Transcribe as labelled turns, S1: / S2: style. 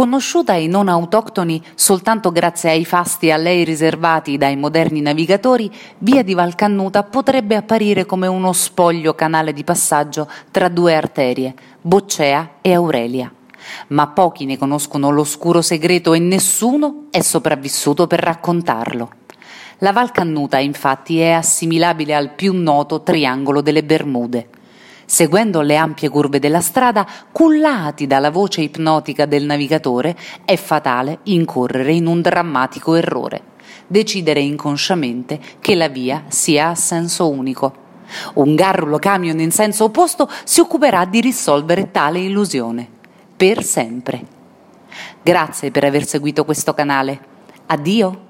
S1: Conosciuta ai non autoctoni soltanto grazie ai fasti a lei riservati dai moderni navigatori, Via di Valcannuta potrebbe apparire come uno spoglio canale di passaggio tra due arterie, Boccea e Aurelia. Ma pochi ne conoscono l'oscuro segreto e nessuno è sopravvissuto per raccontarlo. La Val Cannuta, infatti, è assimilabile al più noto triangolo delle Bermude seguendo le ampie curve della strada, cullati dalla voce ipnotica del navigatore, è fatale incorrere in un drammatico errore, decidere inconsciamente che la via sia a senso unico. Un garrulo camion in senso opposto si occuperà di risolvere tale illusione, per sempre. Grazie per aver seguito questo canale. Addio!